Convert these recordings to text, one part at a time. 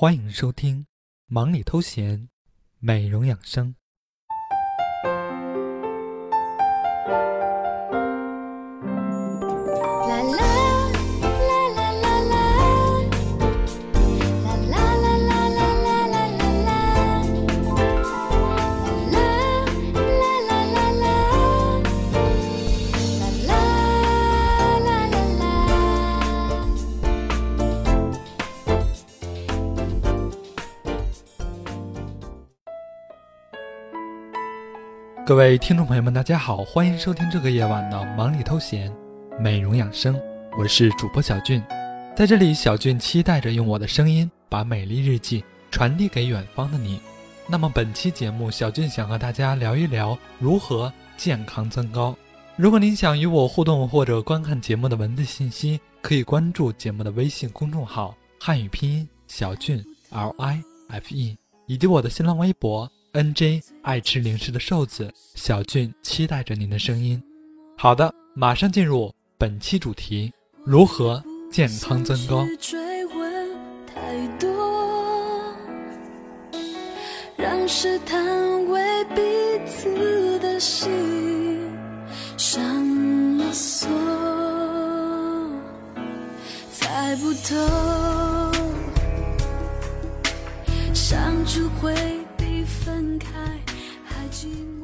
欢迎收听《忙里偷闲》，美容养生。各位听众朋友们，大家好，欢迎收听这个夜晚的忙里偷闲，美容养生，我是主播小俊，在这里，小俊期待着用我的声音把美丽日记传递给远方的你。那么本期节目，小俊想和大家聊一聊如何健康增高。如果您想与我互动或者观看节目的文字信息，可以关注节目的微信公众号汉语拼音小俊 L I F E，以及我的新浪微博。N J 爱吃零食的瘦子小俊期待着您的声音。好的，马上进入本期主题：如何健康增高。让试探为彼此的心上了锁，猜不透，相处会。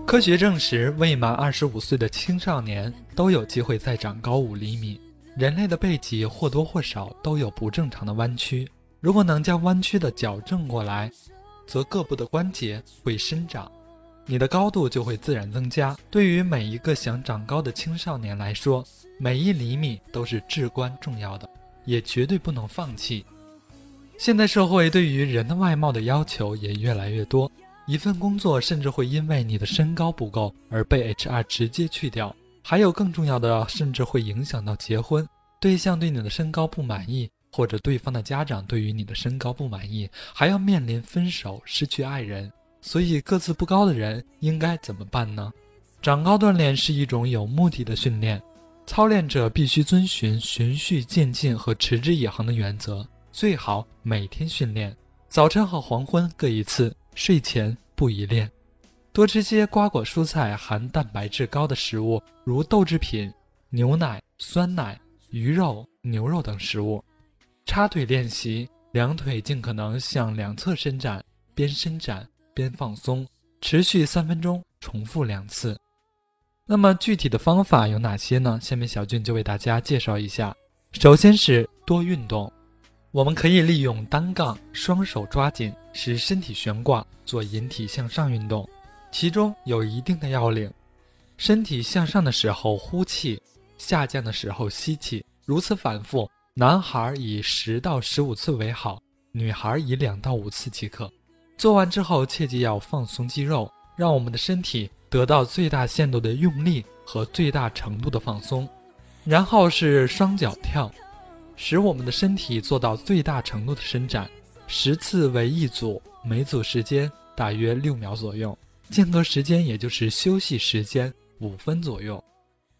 科学证实，未满二十五岁的青少年都有机会再长高五厘米。人类的背脊或多或少都有不正常的弯曲，如果能将弯曲的矫正过来，则各部的关节会生长，你的高度就会自然增加。对于每一个想长高的青少年来说，每一厘米都是至关重要的，也绝对不能放弃。现代社会对于人的外貌的要求也越来越多。一份工作甚至会因为你的身高不够而被 HR 直接去掉，还有更重要的，甚至会影响到结婚。对象对你的身高不满意，或者对方的家长对于你的身高不满意，还要面临分手、失去爱人。所以，个子不高的人应该怎么办呢？长高锻炼是一种有目的的训练，操练者必须遵循循序渐进和持之以恒的原则，最好每天训练，早晨和黄昏各一次。睡前不宜练，多吃些瓜果蔬菜、含蛋白质高的食物，如豆制品、牛奶、酸奶、鱼肉、牛肉等食物。插腿练习，两腿尽可能向两侧伸展，边伸展边放松，持续三分钟，重复两次。那么具体的方法有哪些呢？下面小俊就为大家介绍一下。首先是多运动。我们可以利用单杠，双手抓紧，使身体悬挂，做引体向上运动。其中有一定的要领：身体向上的时候呼气，下降的时候吸气，如此反复。男孩以十到十五次为好，女孩以两到五次即可。做完之后，切记要放松肌肉，让我们的身体得到最大限度的用力和最大程度的放松。然后是双脚跳。使我们的身体做到最大程度的伸展，十次为一组，每组时间大约六秒左右，间隔时间也就是休息时间五分左右。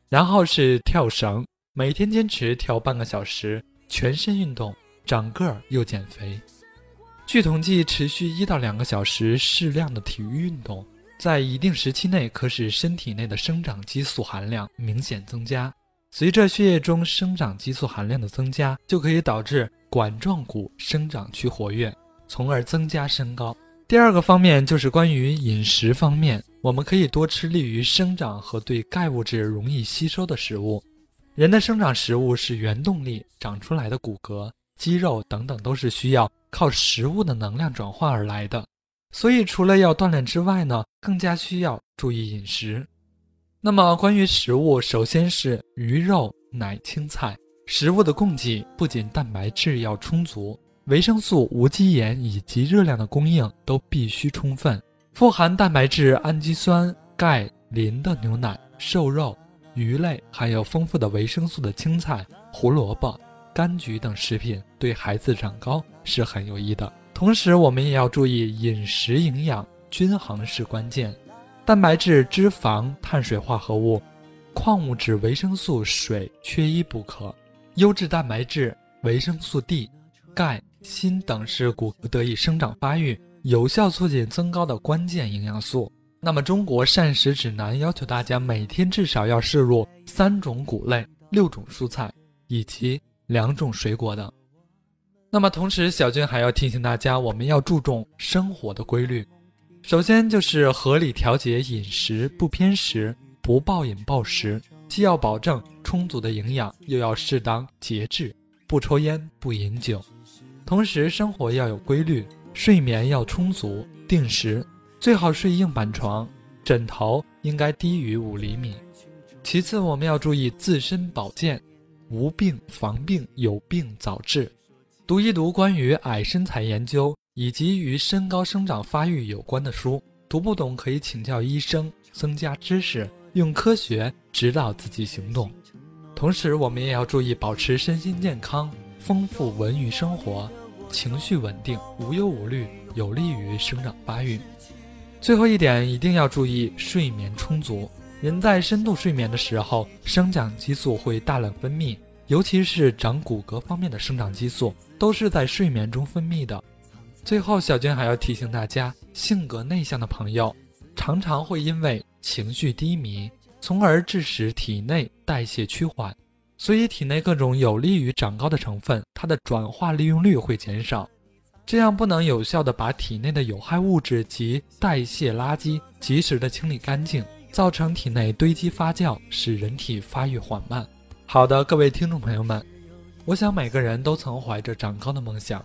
然后是跳绳，每天坚持跳半个小时，全身运动，长个儿又减肥。据统计，持续一到两个小时，适量的体育运动，在一定时期内，可使身体内的生长激素含量明显增加。随着血液中生长激素含量的增加，就可以导致管状骨生长区活跃，从而增加身高。第二个方面就是关于饮食方面，我们可以多吃利于生长和对钙物质容易吸收的食物。人的生长食物是原动力，长出来的骨骼、肌肉等等都是需要靠食物的能量转化而来的。所以，除了要锻炼之外呢，更加需要注意饮食。那么关于食物，首先是鱼肉、奶、青菜。食物的供给不仅蛋白质要充足，维生素、无机盐以及热量的供应都必须充分。富含蛋白质、氨基酸、钙、磷的牛奶、瘦肉、鱼类，还有丰富的维生素的青菜、胡萝卜、柑橘等食品，对孩子长高是很有益的。同时，我们也要注意饮食营养均衡是关键。蛋白质、脂肪、碳水化合物、矿物质、维生素、水缺一不可。优质蛋白质、维生素 D、钙、锌等是骨骼得以生长发育、有效促进增高的关键营养素。那么，中国膳食指南要求大家每天至少要摄入三种谷类、六种蔬菜以及两种水果等。那么，同时小军还要提醒大家，我们要注重生活的规律。首先就是合理调节饮食，不偏食，不暴饮暴食，既要保证充足的营养，又要适当节制，不抽烟，不饮酒。同时，生活要有规律，睡眠要充足，定时。最好睡硬板床，枕头应该低于五厘米。其次，我们要注意自身保健，无病防病，有病早治。读一读关于矮身材研究以及与身高生长发育有关的书，读不懂可以请教医生，增加知识，用科学指导自己行动。同时，我们也要注意保持身心健康，丰富文娱生活，情绪稳定，无忧无虑，有利于生长发育。最后一点，一定要注意睡眠充足。人在深度睡眠的时候，生长激素会大量分泌，尤其是长骨骼方面的生长激素，都是在睡眠中分泌的。最后，小娟还要提醒大家，性格内向的朋友，常常会因为情绪低迷，从而致使体内代谢趋缓，所以体内各种有利于长高的成分，它的转化利用率会减少。这样不能有效的把体内的有害物质及代谢垃圾及时的清理干净，造成体内堆积发酵，使人体发育缓慢。好的，各位听众朋友们，我想每个人都曾怀着长高的梦想，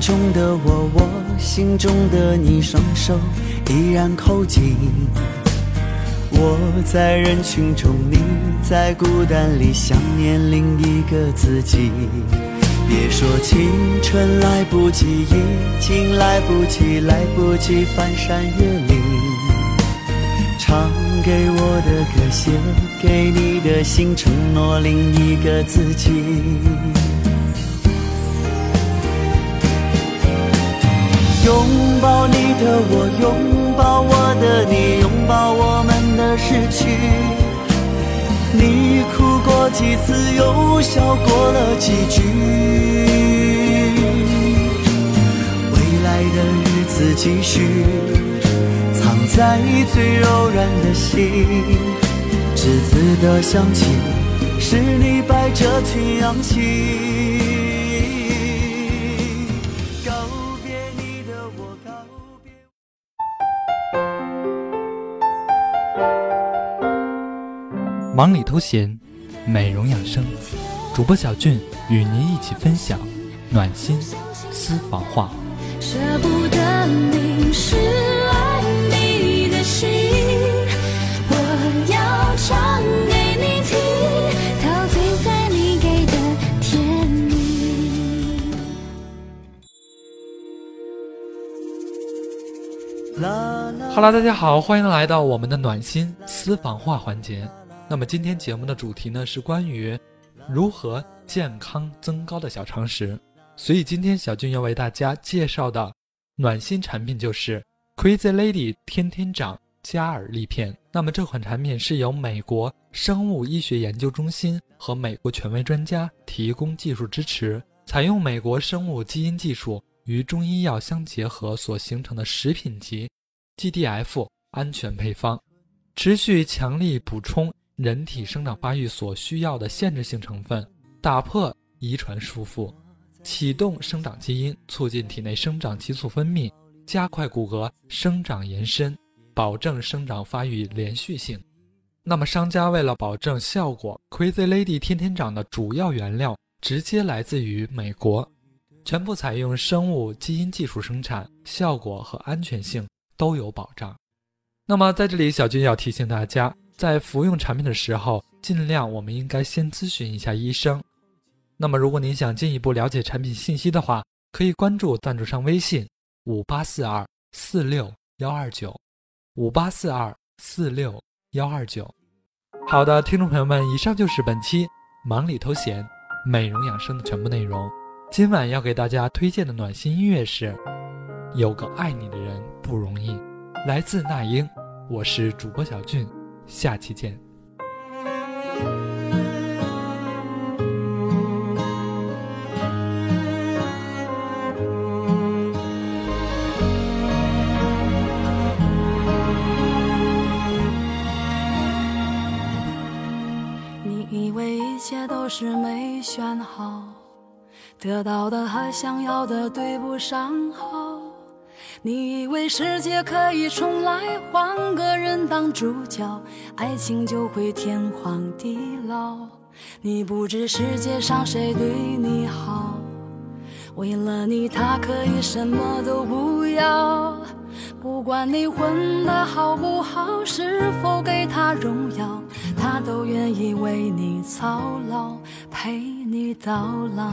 中的我，我心中的你，双手依然扣紧。我在人群中，你在孤单里想念另一个自己。别说青春来不及，已经来不及，来不及翻山越岭。唱给我的歌，写给你的信，承诺另一个自己。拥抱你的我，拥抱我的你，拥抱我们的失去。你哭过几次，又笑过了几句。未来的日子继续，藏在最柔软的心。栀子的香气，是你摆着挺扬起。忙里偷闲，美容养生，主播小俊与您一起分享暖心私房话。舍不得淋湿爱你的心，我要唱给你听，陶醉在你给的甜蜜。哈喽，大家好，欢迎来到我们的暖心私房话环节。那么今天节目的主题呢是关于如何健康增高的小常识，所以今天小俊要为大家介绍的暖心产品就是 Crazy Lady 天天长加尔利片。那么这款产品是由美国生物医学研究中心和美国权威专家提供技术支持，采用美国生物基因技术与中医药相结合所形成的食品级 GDF 安全配方，持续强力补充。人体生长发育所需要的限制性成分，打破遗传束缚，启动生长基因，促进体内生长激素分泌，加快骨骼生长延伸，保证生长发育连续性。那么，商家为了保证效果，Crazy Lady 天天长的主要原料直接来自于美国，全部采用生物基因技术生产，效果和安全性都有保障。那么在这里，小军要提醒大家，在服用产品的时候，尽量我们应该先咨询一下医生。那么如果您想进一步了解产品信息的话，可以关注赞助商微信五八四二四六幺二九五八四二四六幺二九。好的，听众朋友们，以上就是本期忙里偷闲美容养生的全部内容。今晚要给大家推荐的暖心音乐是《有个爱你的人不容易》，来自那英。我是主播小俊，下期见。你以为一切都是没选好，得到的和想要的对不上号。你以为世界可以重来，换个人当主角，爱情就会天荒地老。你不知世界上谁对你好，为了你他可以什么都不要。不管你混得好不好，是否给他荣耀，他都愿意为你操劳，陪你到老。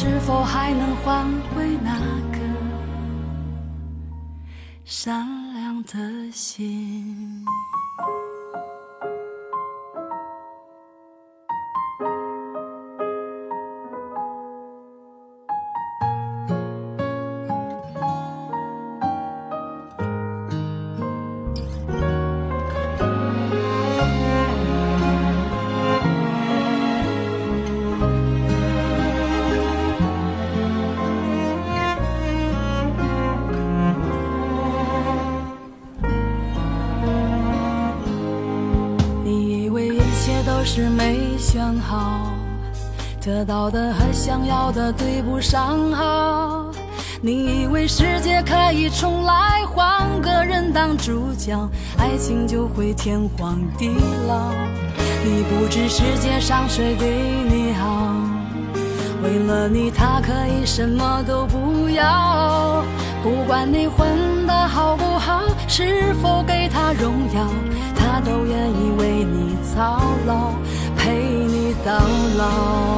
是否还能换回那颗善良的心？得到的和想要的对不上号。你以为世界可以重来，换个人当主角，爱情就会天荒地老。你不知世界上谁对你好，为了你他可以什么都不要。不管你混得好不好，是否给他荣耀。他都愿意为你操劳，陪你到老。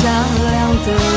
善良的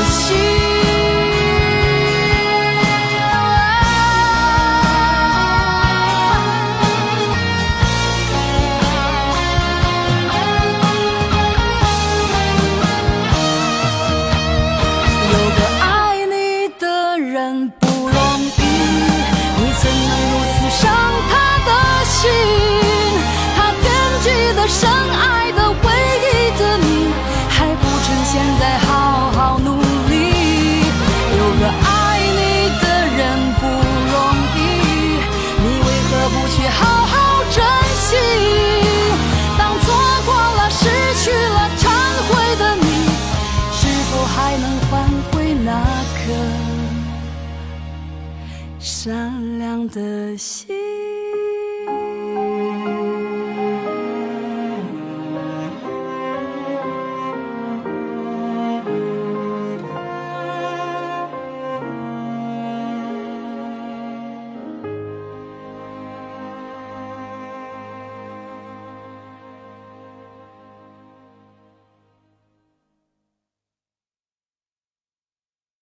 善良的心。